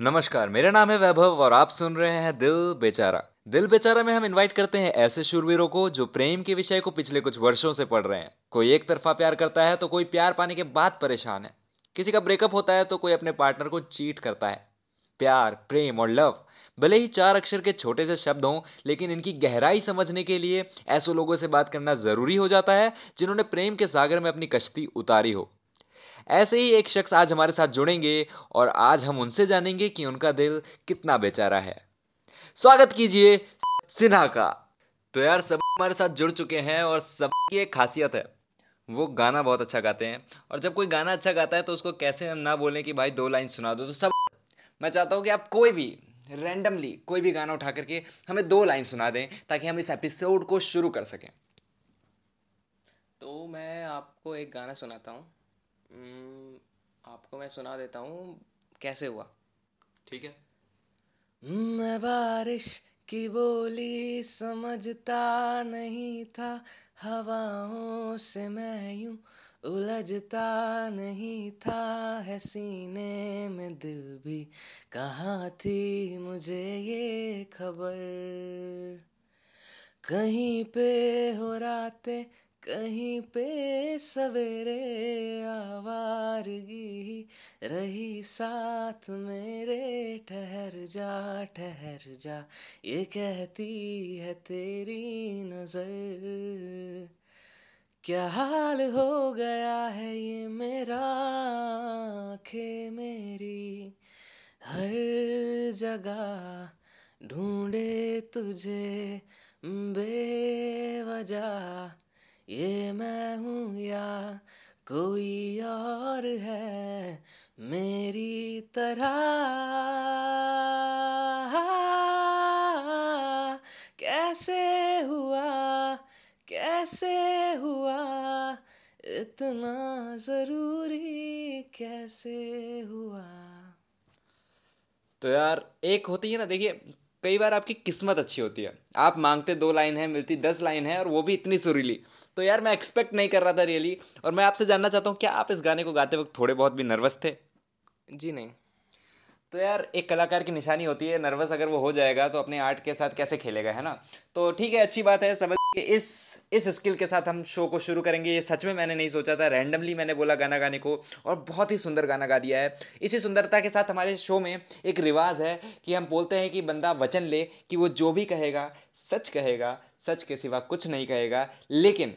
नमस्कार, मेरा नाम है वैभव और आप सुन रहे हैं दिल बेचारा। दिल बेचारा में हम इनवाइट करते हैं ऐसे शूरवीरों को जो प्रेम के विषय को पिछले कुछ वर्षों से पढ़ रहे हैं। कोई एक तरफा प्यार करता है तो कोई प्यार पाने के बाद परेशान है। किसी का ब्रेकअप होता है तो कोई अपने पार्टनर को चीट करता है। प्यार, प्रेम और लव भले ही चार अक्षर के छोटे से शब्द हों, लेकिन इनकी गहराई समझने के लिए ऐसे लोगों से बात करना ज़रूरी हो जाता है जिन्होंने प्रेम के सागर में अपनी कश्ती उतारी हो। ऐसे ही एक शख्स आज हमारे साथ जुड़ेंगे और आज हम उनसे जानेंगे कि उनका दिल कितना बेचारा है। स्वागत कीजिए सिन्हा का। तो यार, सब हमारे साथ जुड़ चुके हैं और सब की एक खासियत है। वो गाना बहुत अच्छा गाते हैं और जब कोई गाना अच्छा गाता है तो उसको कैसे हम ना बोलें कि भाई दो लाइन सुना दो तो सब मैं चाहता हूँ कि आप कोई भी रैंडमली कोई भी गाना उठा करके हमें दो लाइन सुना दें ताकि हम इस एपिसोड को शुरू कर सकें। तो मैं आपको एक गाना सुनाता हूँ। आपको मैं सुना देता हूँ कैसे हुआ? ठीक है। मैं बारिश की बोली समझता नहीं था हवाओं से मैं यूँ उलझता नहीं था है सीने में दिल भी कहाँ थी मुझे ये खबर? कहीं पे हो रातें कहीं पे सवेरे आवारगी रही साथ मेरे, ठहर जा ठहर जा, ये कहती है तेरी नज़र। क्या हाल हो गया है ये मेरा, आँखें मेरी, हर जगह ढूंढे तुझे बेवजह। ये मैं हूँ या कोई और है मेरी तरह? कैसे हुआ कैसे हुआ? इतना ज़रूरी कैसे हुआ? तो यार, एक होती है ना, देखिए कई बार आपकी किस्मत अच्छी होती है। आप मांगते दो लाइन है मिलती दस लाइन है और वो भी इतनी सुरीली। तो यार मैं एक्सपेक्ट नहीं कर रहा था रियली और मैं आपसे जानना चाहता हूँ क्या आप इस गाने को गाते वक्त थोड़े बहुत भी नर्वस थे? जी नहीं। तो यार एक कलाकार की निशानी होती है नर्वस अगर वो हो जाएगा तो अपने आर्ट के साथ कैसे खेलेगा है ना? तो ठीक है अच्छी बात है समझ इस इस स्किल के साथ हम शो को शुरू करेंगे। ये सच में मैंने नहीं सोचा था। रैंडमली मैंने बोला गाना गाने को और बहुत ही सुंदर गाना गा दिया है। इसी सुंदरता के साथ हमारे शो में एक रिवाज है कि हम बोलते हैं कि बंदा वचन ले कि वो जो भी कहेगा, सच कहेगा, सच के सिवा कुछ नहीं कहेगा। लेकिन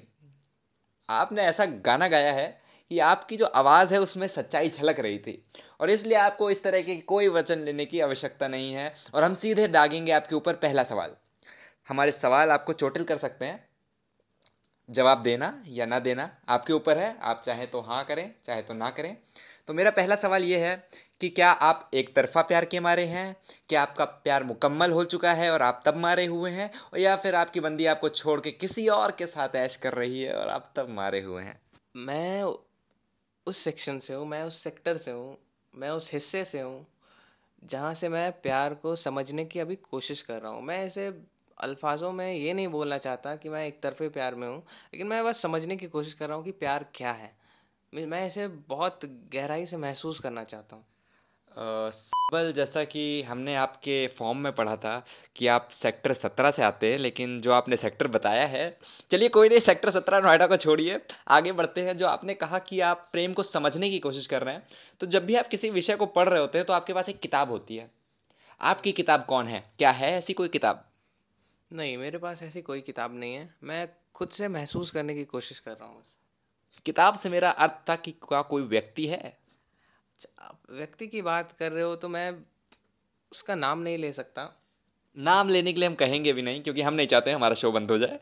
आपने ऐसा गाना गाया है कि आपकी जो आवाज़ है उसमें सच्चाई झलक रही थी। और इसलिए आपको इस तरह के कोई वचन लेने की आवश्यकता नहीं है। और हम सीधे दागेंगे आपके ऊपर पहला सवाल। हमारे सवाल आपको चोटिल कर सकते हैं। जवाब देना या ना देना आपके ऊपर है। आप चाहें तो हाँ करें, चाहे तो ना करें। तो मेरा पहला सवाल ये है कि क्या आप एक तरफा प्यार के मारे हैं? क्या आपका प्यार मुकम्मल हो चुका है और आप तब मारे हुए हैं? और या फिर आपकी बंदी आपको छोड़ के किसी और के साथ ऐश कर रही है और आप तब मारे हुए हैं? मैं उस सेक्शन से हूँ, मैं उस सेक्टर से हूँ, मैं उस हिस्से से हूँ जहाँ से मैं प्यार को समझने की अभी कोशिश कर रहा हूँ। मैं ऐसे अल्फाजों में ये नहीं बोलना चाहता कि मैं एक तरफे प्यार में हूँ, लेकिन मैं बस समझने की कोशिश कर रहा हूँ कि प्यार क्या है। मैं इसे बहुत गहराई से महसूस करना चाहता हूँ। सिंपल जैसा कि हमने आपके फॉर्म में पढ़ा था कि आप सेक्टर सत्रह से आते हैं, लेकिन जो आपने सेक्टर बताया है, चलिए कोई नहीं, सेक्टर सत्रह नोएडा को छोड़िए। आगे बढ़ते हैं, जो आपने कहा कि आप प्रेम को समझने की कोशिश कर रहे हैं तो जब भी आप किसी विषय को पढ़ रहे होते हैं तो आपके पास एक किताब होती है। आपकी किताब कौन है? क्या है ऐसी कोई किताब? नहीं मेरे पास ऐसी कोई किताब नहीं है। मैं खुद से महसूस करने की कोशिश कर रहा हूँ। किताब से मेरा अर्थ था कि क्या कोई व्यक्ति है? व्यक्ति की बात कर रहे हो तो मैं उसका नाम नहीं ले सकता। नाम लेने के लिए हम कहेंगे भी नहीं क्योंकि हम नहीं चाहते हमारा शो बंद हो जाए।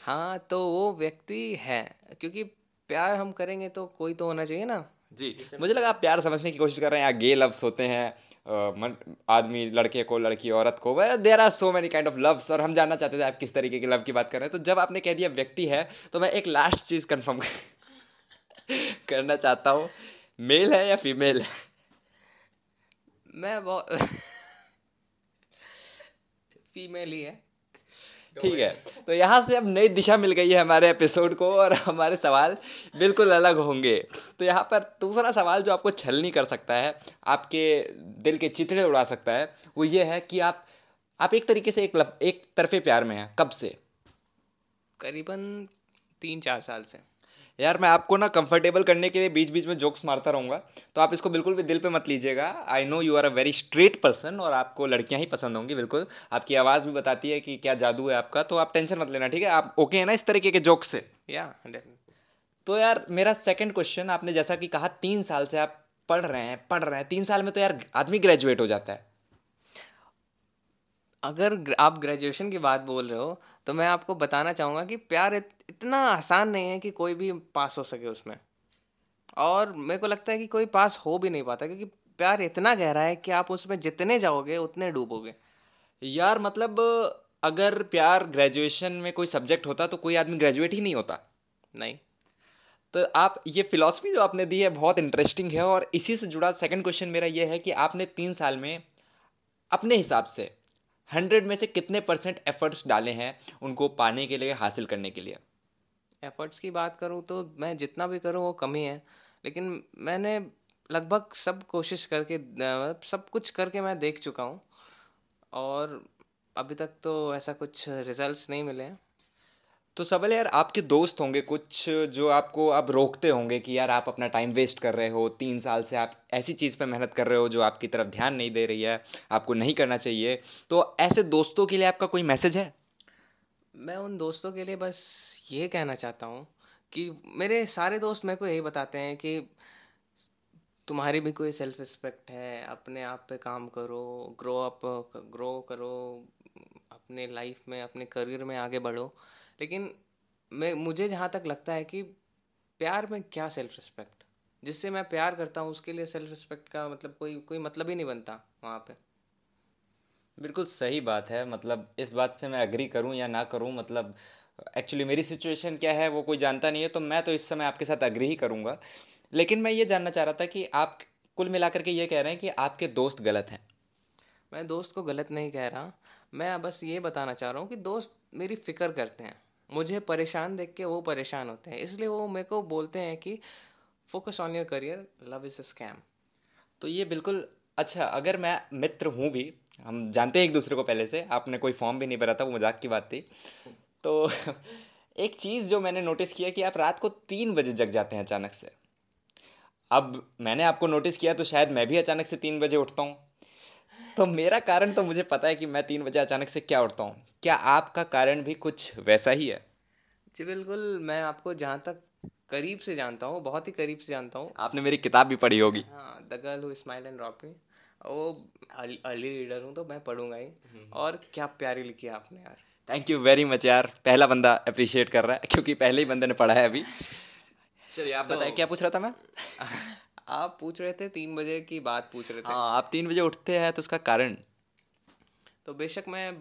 हाँ तो वो व्यक्ति है क्योंकि प्यार हम करेंगे तो कोई तो होना चाहिए ना। जी मुझे लगा आप प्यार समझने की कोशिश कर रहे हैं यहाँ गे लफ्स होते हैं आदमी, लड़के को, लड़की, औरत को there are so many kind of loves और हम जानना चाहते थे आप किस तरीके के लव की बात कर रहे हैं। तो जब आपने कह दिया व्यक्ति है तो मैं एक लास्ट चीज़ कन्फर्म करना चाहता हूँ। मेल है या फीमेल है? मैं बहुत फीमेल ही है। ठीक है। तो यहाँ से अब नई दिशा मिल गई है हमारे एपिसोड को और हमारे सवाल बिल्कुल अलग होंगे। तो यहाँ पर दूसरा सवाल जो आपको छलनी कर सकता है आपके दिल के चितड़े उड़ा सकता है वो ये है कि आप आप एक तरीके से एक लफ, एक तरफे प्यार में हैं। कब से? करीबन तीन चार साल से। यार मैं आपको ना कंफर्टेबल करने के लिए बीच बीच में जोक्स मारता रहूँगा। तो आप इसको बिल्कुल भी दिल पे मत लीजिएगा। I know you are a very straight person और आपको लड़कियाँ ही पसंद होंगी बिल्कुल। आपकी आवाज़ भी बताती है कि क्या जादू है आपका तो आप टेंशन मत लेना ठीक है? आप ओके है ना इस तरीके के जोक से? या तो यार मेरा सेकेंड क्वेश्चन आपने जैसा कि कहा तीन साल से आप पढ़ रहे हैं पढ़ रहे हैं। तीन साल में तो यार आदमी ग्रेजुएट हो जाता है। अगर आप ग्रेजुएशन की बात बोल रहे हो तो मैं आपको बताना चाहूँगा कि प्यार इत, इतना आसान नहीं है कि कोई भी पास हो सके उसमें। और मेरे को लगता है कि कोई पास हो भी नहीं पाता क्योंकि प्यार इतना गहरा है कि आप उसमें जितने जाओगे उतने डूबोगे। यार मतलब अगर प्यार ग्रेजुएशन में कोई सब्जेक्ट होता तो कोई आदमी ग्रेजुएट ही नहीं होता। नहीं। तो आप ये फिलॉसफी जो आपने दी है बहुत इंटरेस्टिंग है और इसी से जुड़ा सेकंड क्वेश्चन मेरा ये है कि आपने तीन साल में अपने हिसाब से हंड्रेड में से कितने परसेंट एफर्ट्स डाले हैं उनको पाने के लिए, हासिल करने के लिए? एफर्ट्स की बात करूँ तो मैं जितना भी करूँ वो कमी है लेकिन मैंने लगभग सब कोशिश करके सब कुछ करके मैं देख चुका हूँ, और अभी तक तो ऐसा कुछ रिजल्ट्स नहीं मिले हैं। तो सबल यार आपके दोस्त होंगे कुछ जो आपको आप रोकते होंगे कि यार आप अपना टाइम वेस्ट कर रहे हो, तीन साल से आप ऐसी चीज़ पे मेहनत कर रहे हो जो आपकी तरफ़ ध्यान नहीं दे रही है, आपको नहीं करना चाहिए। तो ऐसे दोस्तों के लिए आपका कोई मैसेज है? मैं उन दोस्तों के लिए बस ये कहना चाहता हूँ कि मेरे सारे दोस्त मेरे को यही बताते हैं कि तुम्हारी भी कोई सेल्फ रिस्पेक्ट है, अपने आप पे काम करो ग्रो अप ग्रो करो, अपने लाइफ में, अपने करियर में आगे बढ़ो। लेकिन मैं मुझे जहाँ तक लगता है कि प्यार में क्या सेल्फ रिस्पेक्ट जिससे मैं प्यार करता हूँ उसके लिए सेल्फ रिस्पेक्ट का मतलब कोई कोई मतलब ही नहीं बनता वहाँ पे। बिल्कुल सही बात है। मतलब इस बात से मैं अग्री करूँ या ना करूँ मतलब एक्चुअली मेरी सिचुएशन क्या है वो कोई जानता नहीं है तो मैं तो इस समय आपके साथ अग्री ही करूँगा। लेकिन मैं ये जानना चाह रहा था कि आप कुल मिलाकर के ये कह रहे हैं कि आपके दोस्त गलत हैं। मैं दोस्त को गलत नहीं कह रहा। मैं बस ये बताना चाह रहा हूँ कि दोस्त मेरी फ़िक्र करते हैं। मुझे परेशान देख के वो परेशान होते हैं। इसलिए वो मेरे को बोलते हैं कि focus on your career love is a scam तो ये बिल्कुल अच्छा अगर मैं मित्र हूँ भी, हम जानते हैं एक दूसरे को पहले से, आपने कोई फॉर्म भी नहीं भरा था, वो मज़ाक की बात थी। तो एक चीज़ जो मैंने नोटिस किया कि आप रात को तीन बजे जग जाते हैं अचानक से। अब मैंने आपको नोटिस किया तो शायद मैं भी अचानक से तीन बजे उठता हूँ। तो मेरा कारण तो मुझे पता है कि मैं तीन बजे अचानक से क्या उठता हूँ। क्या आपका कारण भी कुछ वैसा ही है? जी बिल्कुल मैं आपको जहाँ तक करीब से जानता हूँ बहुत ही करीब से जानता हूँ। आपने मेरी किताब भी पढ़ी होगी। हाँ the girl who smile and rock me. वो अर्ली रीडर हूँ तो मैं पढ़ूँगा ही। और क्या प्यारी लिखी है आपने यार। थैंक यू वेरी मच यार। पहला बंदा अप्रिशिएट कर रहा है क्योंकि पहले ही बंदे ने पढ़ा है अभी। चलिए आप बताइए क्या पूछ रहा था मैं? आप पूछ रहे थे तीन बजे की बात पूछ रहे थे। हाँ आप तीन बजे उठते हैं तो उसका कारण? तो बेशक मैं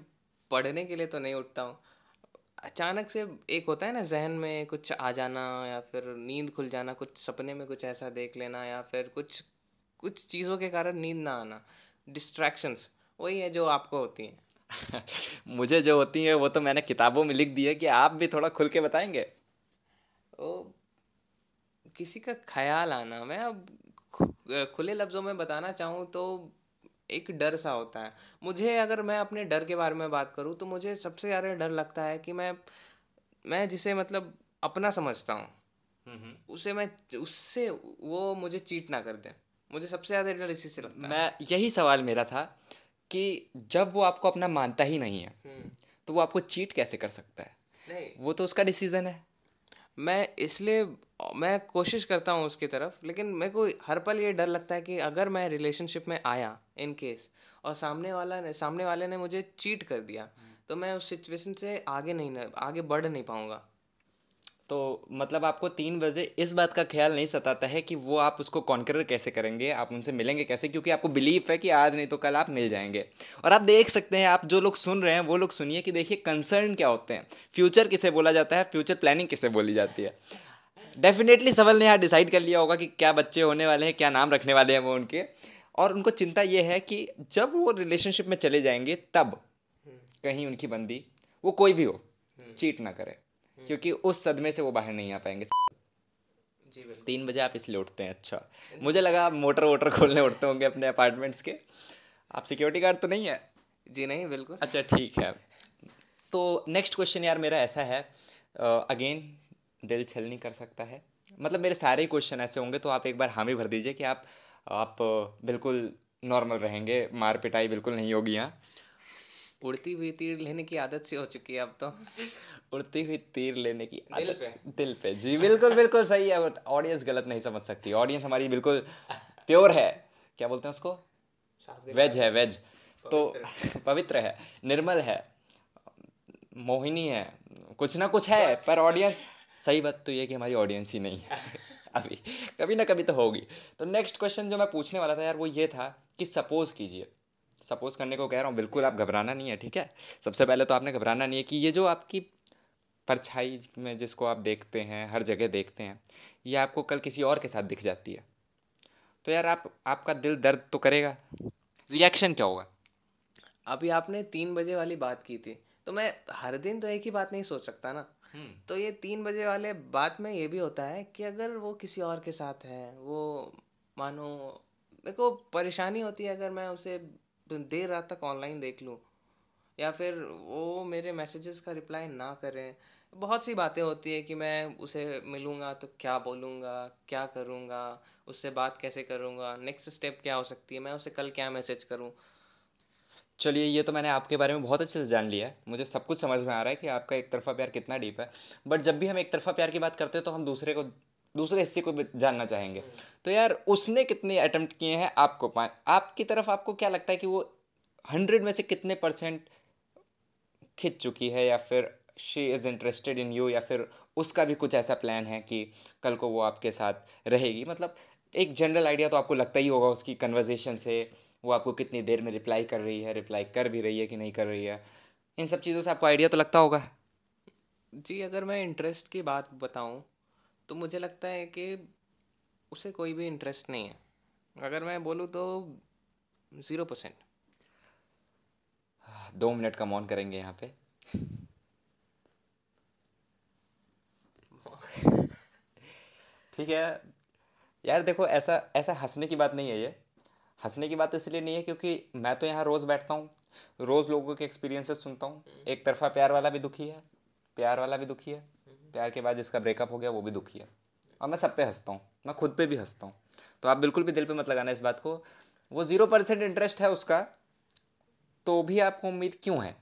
पढ़ने के लिए तो नहीं उठता हूँ। अचानक से एक होता है ना जहन में कुछ आ जाना या फिर नींद खुल जाना कुछ सपने में कुछ ऐसा देख लेना या फिर कुछ कुछ चीज़ों के कारण नींद ना आना। डिस्ट्रैक्शंस वही है जो आपको होती हैं। मुझे जो होती है वो तो मैंने किताबों में लिख दी है कि आप भी थोड़ा खुल के बताएँगे? वो किसी का ख्याल आना। मैं अब खुले लफ्ज़ों में बताना चाहूँ तो एक डर सा होता है। मुझे अगर मैं अपने डर के बारे में बात करूँ तो मुझे सबसे ज़्यादा डर लगता है कि मैं मैं जिसे मतलब अपना समझता हूँ उसे मैं उससे वो मुझे चीट ना कर दे। मुझे सबसे ज़्यादा डर इसी से लगता है। मैं यही सवाल मेरा था कि जब वो आपको अपना मानता ही नहीं है हम्म, तो वो आपको चीट कैसे कर सकता है? नहीं। वो तो उसका डिसीज़न है। मैं इसलिए मैं कोशिश करता हूँ उसकी तरफ़, लेकिन मेरे को हर पल ये डर लगता है कि अगर मैं रिलेशनशिप में आया इन केस और सामने वाला ने, सामने वाले ने मुझे चीट कर दिया तो मैं उस सिचुएशन से आगे नहीं आगे बढ़ नहीं पाऊँगा। तो मतलब आपको तीन बजे इस बात का ख्याल नहीं सताता है कि वो आप उसको कॉन्करर कैसे करेंगे, आप उनसे मिलेंगे कैसे? क्योंकि आपको बिलीव है कि आज नहीं तो कल आप मिल जाएँगे। और आप देख सकते हैं, आप जो लोग सुन रहे हैं, वो लोग सुनिए कि देखिए कंसर्न क्या होते हैं। फ्यूचर किसे बोला जाता है? फ्यूचर प्लानिंग किसे बोली जाती है? डेफिनेटली सवल ने यहाँ डिसाइड कर लिया होगा कि क्या बच्चे होने वाले हैं क्या नाम रखने वाले हैं वो उनके। और उनको चिंता ये है कि जब वो रिलेशनशिप में चले जाएँगे तब कहीं उनकी बंदी वो कोई भी हो चीट ना करे। क्योंकि उस सदमे से वो बाहर नहीं आ पाएँगे। जी तीन बजे आप इसलिए उठते हैं अच्छा। मुझे लगा आप मोटर वोटर खोलने उठते होंगे अपने अपार्टमेंट्स के। आप सिक्योरिटी गार्ड तो नहीं है? जी नहीं बिल्कुल। अच्छा ठीक है। तो नेक्स्ट क्वेश्चन यार मेरा ऐसा है। अगेन दिल छल नहीं कर सकता है। मतलब मेरे सारे क्वेश्चन ऐसे होंगे तो आप एक बार हामी भर दीजिए कि आप आप बिल्कुल नॉर्मल रहेंगे मार पिटाई बिल्कुल नहीं होगी यहाँ। उड़ती हुई तीर लेने की आदत सी हो चुकी है अब तो। उड़ती हुई तीर लेने की दिल आदत पे। दिल पे। जी बिल्कुल बिल्कुल सही है। ऑडियंस गलत नहीं समझ सकती। ऑडियंस हमारी बिल्कुल प्योर है। क्या बोलते हैं उसको? वेज है वेज तो पवित्र है। निर्मल है। मोहिनी है। कुछ ना कुछ है पर ऑडियंस सही बात तो ये कि हमारी ऑडियंस ही नहीं है। अभी कभी ना कभी तो होगी। तो नेक्स्ट क्वेश्चन जो मैं पूछने वाला था यार वो ये था कि सपोज़ कीजिए। सपोज़ करने को कह रहा हूँ बिल्कुल आप घबराना नहीं है ठीक है? सबसे पहले तो आपने घबराना नहीं है कि ये जो आपकी परछाई में जिसको आप देखते हैं हर जगह देखते हैं ये आपको कल किसी और के साथ दिख जाती है। तो यार आप आपका दिल दर्द तो करेगा। रिएक्शन क्या होगा? अभी आपने तीन बजे वाली बात की थी तो मैं हर दिन तो एक ही बात नहीं सोच सकता ना। तो ये तीन बजे वाले बात में ये भी होता है कि अगर वो किसी और के साथ है, वो मानो, मेरे को परेशानी होती है अगर मैं उसे देर रात तक ऑनलाइन देख लूँ, या फिर वो मेरे मैसेजेस का रिप्लाई ना करें। बहुत सी बातें होती है कि मैं उसे मिलूँगा तो क्या बोलूँगा, क्या करूँगा, उससे बात कैसे करूँगा नेक्स्ट स्टेप क्या हो सकती है, मैं उसे कल क्या मैसेज करूँ? चलिए, ये तो मैंने आपके बारे में बहुत अच्छे से जान लिया है। मुझे सब कुछ समझ में आ रहा है कि आपका एक तरफा प्यार कितना डीप है। बट जब भी हम एक तरफा प्यार की बात करते हैं तो हम दूसरे को, दूसरे हिस्से को जानना चाहेंगे। तो यार, उसने कितने अटेम्प्ट किए हैं आपको पाए आपकी तरफ़ आपको क्या लगता है कि वो हंड्रेड में से कितने परसेंट खिंच चुकी है या फिर she is interested in you या फिर उसका भी कुछ ऐसा प्लान है कि कल को वो आपके साथ रहेगी? मतलब एक जनरल आइडिया तो आपको लगता ही होगा उसकी कन्वर्जेशन से। वो आपको कितनी देर में रिप्लाई कर रही है रिप्लाई कर भी रही है कि नहीं कर रही है। इन सब चीज़ों से आपको आइडिया तो लगता होगा। जी अगर मैं इंटरेस्ट की बात बताऊँ तो मुझे लगता है कि उसे कोई भी इंटरेस्ट नहीं है। अगर मैं बोलूँ तो ज़ीरो परसेंट दो मिनट का मौन करेंगे यहाँ पे। ठीक है। यार देखो ऐसा ऐसा हंसने की बात नहीं है ये। हंसने की बात इसलिए नहीं है क्योंकि मैं तो यहाँ रोज़ बैठता हूँ रोज़ लोगों के एक्सपीरियंसेस सुनता हूँ। एक तरफा प्यार वाला भी दुखी है प्यार वाला भी दुखी है प्यार के बाद जिसका ब्रेकअप हो गया वो भी दुखी है। और मैं सब पे हंसता हूँ मैं खुद पे भी हंसता हूँ। तो आप बिल्कुल भी दिल पे मत लगाना इस बात को। वो ज़ीरो परसेंट इंटरेस्ट है उसका तो भी आपको उम्मीद क्यों है?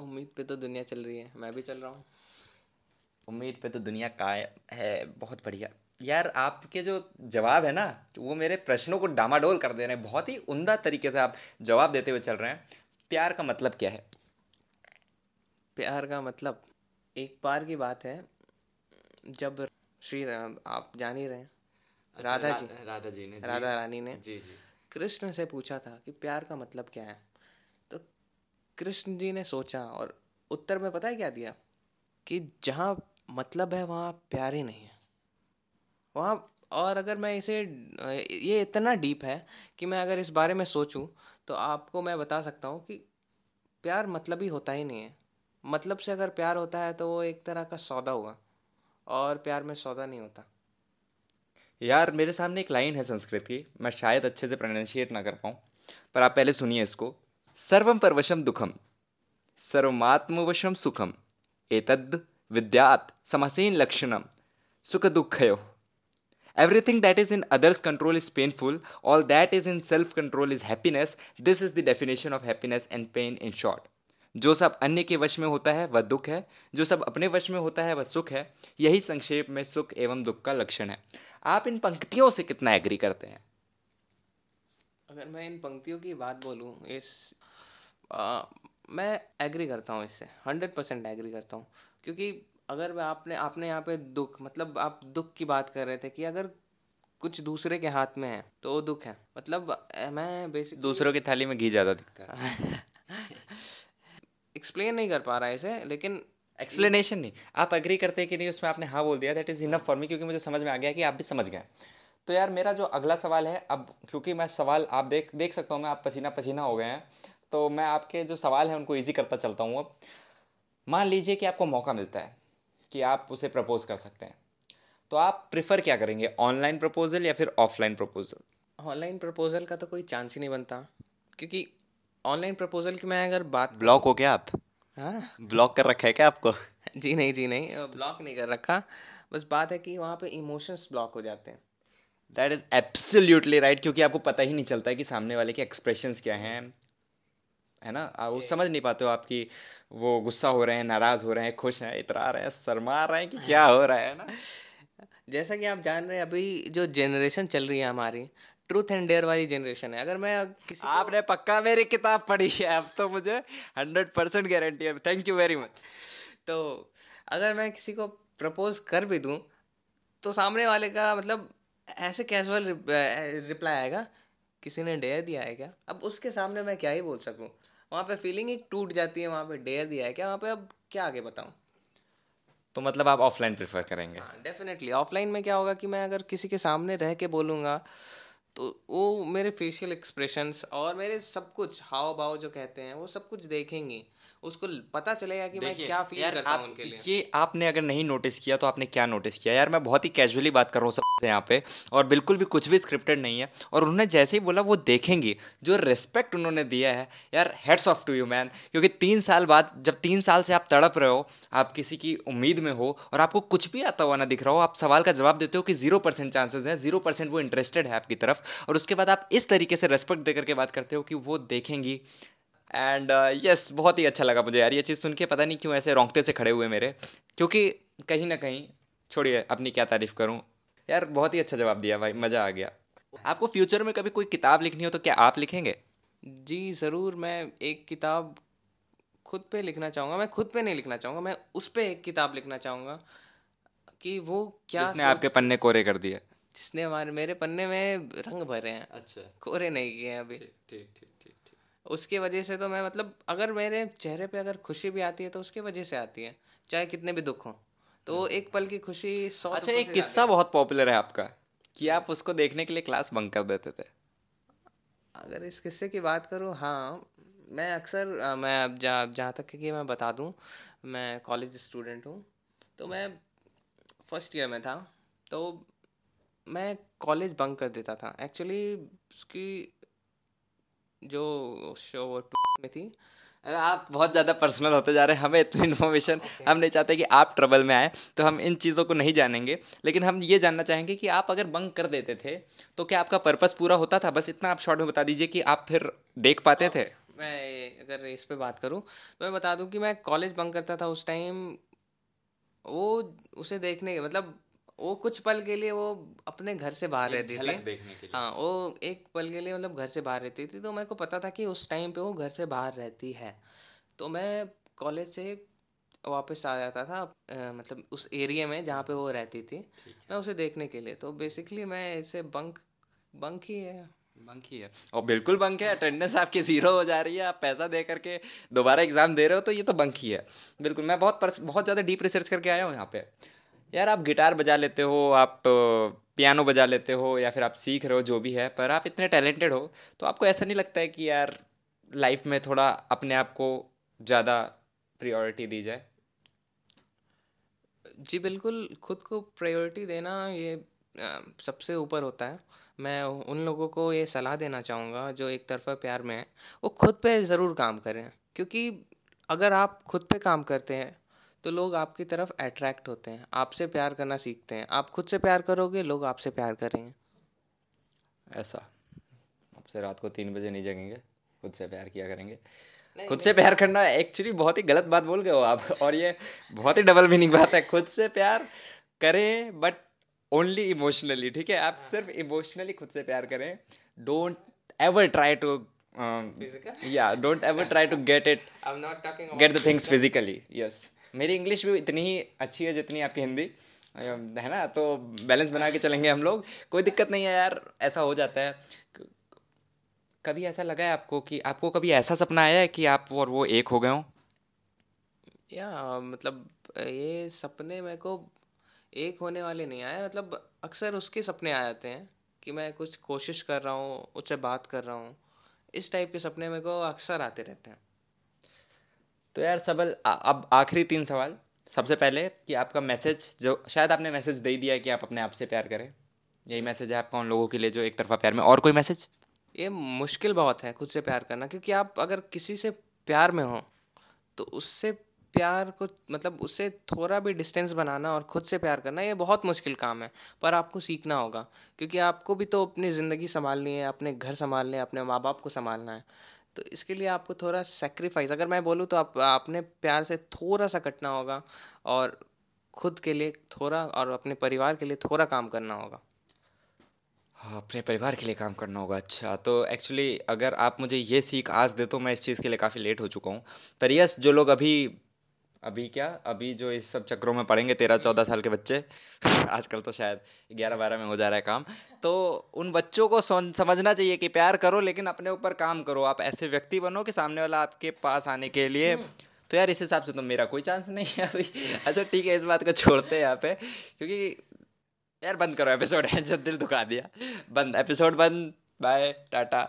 उम्मीद पे तो दुनिया चल रही है मैं भी चल रहा हूँ। उम्मीद पे तो दुनिया कायम है बहुत बढ़िया। यार आपके जो जवाब है ना वो मेरे प्रश्नों को डामाडोल कर दे रहे हैं। बहुत ही उमदा तरीके से आप जवाब देते हुए चल रहे हैं। प्यार का मतलब क्या है? प्यार का मतलब एक बार की बात है जब श्री राम आप जान ही रहे हैं। अच्छा, राधा जी। राधा जी। ने राधा रानी ने। जी जी। कृष्ण से पूछा था कि प्यार का मतलब क्या है? तो कृष्ण जी ने सोचा और उत्तर में पता है क्या दिया? कि जहाँ मतलब है वहाँ प्यार ही नहीं है। वहाँ और अगर मैं इसे, ये इतना डीप है कि मैं अगर इस बारे में सोचूं तो आपको मैं बता सकता हूँ कि प्यार मतलब ही होता ही नहीं है। मतलब से अगर प्यार होता है तो वो एक तरह का सौदा हुआ, और प्यार में सौदा नहीं होता। यार, मेरे सामने एक लाइन है संस्कृत की मैं शायद अच्छे से प्रोनाउंशिएट ना कर पाऊँ, पर आप पहले सुनिए इसको। सर्वम परवशम दुखम सर्वमात्मवशम सुखम एतद् विद्यात समसेन लक्षणम सुख दुखयो Everything that is in others' control is painful. All that is in self control is happiness. This is the definition of happiness and pain in short. जो सब अन्य के वश में होता है वह दुख है जो सब अपने वश में होता है वह सुख है यही संक्षेप में सुख एवं दुख का लक्षण है आप इन पंक्तियों से कितना एग्री करते हैं अगर मैं इन पंक्तियों की बात बोलूँ इस आ, मैं एग्री करता हूँ इससे हंड्रेड परसेंट एग्री करता हूँ क्योंकि अगर मैं आपने आपने यहाँ पे दुख मतलब आप दुख की बात कर रहे थे कि अगर कुछ दूसरे के हाथ में है तो वो दुख है। मतलब मैं बेसिक दूसरों की थाली में घी ज़्यादा दिखता है। एक्सप्लेन नहीं कर पा रहा है इसे लेकिन एक्सप्लेनेशन नहीं। आप एग्री करते हैं कि नहीं उसमें आपने हाँ बोल दिया that is enough for me क्योंकि मुझे समझ में आ गया कि आप भी समझ गए। तो यार मेरा जो अगला सवाल है अब क्योंकि मैं सवाल आप देख देख सकता हूँ मैं आप पसीना पसीना हो गए हैं तो मैं आपके जो सवाल हैं उनको इजी करता चलता हूँ अब। मान लीजिए कि आपको मौका मिलता है कि आप उसे प्रपोज कर सकते हैं। तो आप प्रिफ़र क्या करेंगे ऑनलाइन प्रपोजल या फिर ऑफलाइन प्रपोजल ऑनलाइन प्रपोजल का तो कोई चांस ही नहीं बनता। क्योंकि ऑनलाइन प्रपोजल की मैं अगर बात ब्लॉक हो क्या आप? हाँ। ब्लॉक कर रखा है क्या आपको? जी नहीं जी नहीं ब्लॉक नहीं कर रखा। बस बात है कि वहाँ पे इमोशंस ब्लॉक हो जाते हैं। दैट इज़ एब्सोल्युटली राइट क्योंकि आपको पता ही नहीं चलता है कि सामने वाले के एक्सप्रेशंस क्या हैं। है ना? आप वो समझ नहीं पाते हो आपकी वो गुस्सा हो रहे हैं नाराज़ हो रहे हैं खुश हैं इतरा रहे हैं शर्मा रहे हैं कि क्या हो रहा है ना? जैसा कि आप जान रहे हैं अभी जो जनरेशन चल रही है हमारी ट्रूथ एंड डेयर वाली जनरेशन है। अगर मैं किसी आपने पक्का मेरी किताब पढ़ी है अब तो मुझे हंड्रेड परसेंट गारंटी है। थैंक यू वेरी मच तो अगर मैं किसी को प्रपोज कर भी दूँ तो सामने वाले का मतलब ऐसे कैजुअल रिप्लाई आएगा किसी ने डेयर दिया है क्या? अब उसके सामने मैं क्या ही बोल सकूँ? वहाँ पे फीलिंग एक टूट जाती है वहाँ पे डेयर दिया है क्या? वहाँ पे अब क्या आगे बताऊँ? तो मतलब आप ऑफलाइन प्रेफर करेंगे? हाँ डेफिनेटली ऑफलाइन में क्या होगा कि मैं अगर किसी के सामने रह के बोलूँगा तो वो मेरे फेशियल एक्सप्रेशंस और मेरे सब कुछ हाव भाव जो कहते हैं वो सब कुछ देखेंगी। उसको पता चलेगा कि मैं क्या फील करता हूँ उनके लिए। ये आपने अगर नहीं नोटिस किया तो आपने क्या नोटिस किया? यार मैं बहुत ही कैजुअली बात कर रहा हूँ सबसे यहाँ पे और बिल्कुल भी कुछ भी स्क्रिप्टेड नहीं है और उन्होंने जैसे ही बोला वो देखेंगी। जो रिस्पेक्ट उन्होंने दिया है यार heads off to you man क्योंकि तीन साल बाद जब तीन साल से आप तड़प रहे हो आप किसी की उम्मीद में हो और आपको कुछ भी आता हुआ ना दिख रहा हो आप सवाल का जवाब देते हो कि ज़ीरो परसेंट चांसेस हैं ज़ीरो परसेंट वो इंटरेस्टेड है आपकी तरफ़ और उसके बाद आप इस तरीके से रेस्पेक्ट देकर के बात करते हो कि वो देखेंगी। एंड यस uh, बहुत ही अच्छा लगा मुझे यार ये चीज़ सुन के पता नहीं क्यों ऐसे रोंगते से खड़े हुए मेरे क्योंकि कहीं ना कहीं छोड़िए अपनी क्या तारीफ़ करूँ? यार बहुत ही अच्छा जवाब दिया भाई मज़ा आ गया। आपको फ्यूचर में कभी कोई किताब लिखनी हो तो क्या आप लिखेंगे? जी ज़रूर मैं एक किताब खुद पे लिखना चाहूँगा मैं खुद पे नहीं लिखना चाहूँगा मैं उस पर एक किताब लिखना चाहूँगा कि वो क्या जिसने आपके पन्ने कोरे कर दिए। जिसने हमारे मेरे पन्ने में रंग भरे हैं। अच्छा। कोरे नहीं किए हैं अभी। ठीक ठीक। उसके वजह से तो मैं मतलब अगर मेरे चेहरे पे अगर खुशी भी आती है तो उसके वजह से आती है चाहे कितने भी दुख हों। तो एक पल की खुशी सौ अच्छा एक किस्सा बहुत पॉपुलर है आपका कि आप उसको देखने के लिए क्लास बंक कर देते थे। अगर इस किस्से की बात करूँ हाँ मैं अक्सर मैं अब जहाँ जहाँ तक कि मैं बता दूँ मैं कॉलेज स्टूडेंट हूँ तो मैं फ़र्स्ट ईयर में था तो मैं कॉलेज बंक कर देता था। एक्चुअली उसकी जो शो वो में थी। अरे आप बहुत ज़्यादा पर्सनल होते जा रहे हैं हमें इतनी इन्फॉर्मेशन okay. हम नहीं चाहते कि आप ट्रबल में आए तो हम इन चीज़ों को नहीं जानेंगे। लेकिन हम ये जानना चाहेंगे कि आप अगर बंक कर देते थे तो क्या आपका पर्पस पूरा होता था? बस इतना आप शॉर्ट में बता दीजिए कि आप फिर देख पाते थे। मैं अगर इस पर बात करूँ तो मैं बता दूँ कि मैं कॉलेज बंक करता था उस टाइम वो उसे देखने के मतलब वो कुछ पल के लिए वो अपने घर से बाहर रहती थी। हाँ वो एक पल के लिए मतलब घर से बाहर रहती थी तो मेरे को पता था कि उस टाइम पे वो घर से बाहर रहती है। तो मैं कॉलेज से वापस आ जाता था आ, मतलब उस एरिया में जहाँ पे वो रहती थी। मैं उसे देखने के लिए तो बेसिकली मैं इसे बंक बंक ही है। बंक ही है। और बिल्कुल बंक है अटेंडेंस आपकी ज़ीरो हो जा रही है आप पैसा दे करके दोबारा एग्ज़ाम दे रहे हो तो ये तो बंक ही है। बिल्कुल मैं बहुत बहुत ज़्यादा डीप रिसर्च करके आया हूँ यहाँ पे। यार आप गिटार बजा लेते हो, आप पियानो बजा लेते हो या फिर आप सीख रहे हो जो भी है, पर आप इतने टैलेंटेड हो तो आपको ऐसा नहीं लगता है कि यार लाइफ में थोड़ा अपने आप को ज़्यादा प्रायोरिटी दी जाए? जी बिल्कुल, खुद को प्रायोरिटी देना ये सबसे ऊपर होता है। मैं उन लोगों को ये सलाह देना चाहूँगा जो एक तरफा प्यार में है, वो खुद पे ज़रूर काम करें, क्योंकि अगर आप खुद पे काम करते हैं तो लोग आपकी तरफ़ अट्रैक्ट होते हैं आपसे प्यार करना सीखते हैं। आप खुद से प्यार करोगे लोग आपसे प्यार करेंगे। ऐसा। आपसे रात को तीन बजे नहीं जगेंगे खुद से प्यार किया करेंगे। खुद से प्यार करना एक्चुअली बहुत ही गलत बात बोल गए हो आप और ये बहुत ही डबल मीनिंग बात है। खुद से प्यार करें बट ओनली इमोशनली ठीक है? आप सिर्फ़ इमोशनली खुद से प्यार करें। डोंट एवर ट्राई टू या don't ever try to get it get the things physically yes मेरी इंग्लिश भी इतनी ही अच्छी है जितनी आपकी हिंदी। है ना? तो बैलेंस बना के चलेंगे हम लोग। कोई दिक्कत नहीं है यार, ऐसा हो जाता है। कभी ऐसा लगा है आपको कि, आपको कभी ऐसा सपना आया है कि आप और वो एक हो गए हो? या मतलब ये सपने मेरे को एक होने वाले नहीं आए। मतलब अक्सर उसके सपने आ जाते हैं कि मैं कुछ कोशिश कर रहा हूँ, उससे बात कर रहा हूँ। इस टाइप के सपने मेरे को अक्सर आते रहते हैं। तो यार सबल अब आखिरी तीन सवाल। सबसे पहले कि आपका मैसेज जो, शायद आपने मैसेज दे दिया कि आप अपने आप से प्यार करें। यही मैसेज है आपका उन लोगों के लिए जो एक तरफा प्यार में। और कोई मैसेज? ये मुश्किल बहुत है खुद से प्यार करना, क्योंकि आप अगर किसी से प्यार में हो तो उससे प्यार को मतलब उससे थोड़ा भी डिस्टेंस बनाना और खुद से प्यार करना, ये बहुत मुश्किल काम है। पर आपको सीखना होगा, क्योंकि आपको भी तो अपनी ज़िंदगी संभालनी है, अपने घर संभालने अपने माँ बाप को संभालना है। तो इसके लिए आपको थोड़ा सेक्रीफाइस अगर मैं बोलूँ तो आप अपने प्यार से थोड़ा सा कटना होगा और खुद के लिए थोड़ा और अपने परिवार के लिए थोड़ा काम करना होगा। हाँ अपने परिवार के लिए काम करना होगा अच्छा। तो एक्चुअली अगर आप मुझे ये सीख आज दे तो मैं इस चीज़ के लिए काफ़ी लेट हो चुका हूँ। पर यस जो लोग अभी अभी क्या? अभी जो इस सब चक्रों में पड़ेंगे तेरह चौदह साल के बच्चे आजकल तो शायद ग्यारह बारह में हो जा रहा है काम। तो उन बच्चों को समझना चाहिए कि प्यार करो लेकिन अपने ऊपर काम करो। आप ऐसे व्यक्ति बनो कि सामने वाला आपके पास आने के लिए तो यार इस हिसाब से तो मेरा कोई चांस नहीं है अभी। अच्छा ठीक है इस बात को छोड़ते हैं यहाँ पे क्योंकि यार बंद करो एपिसोड है जब दिल दुखा दिया। बंद एपिसोड बंद बाय टाटा।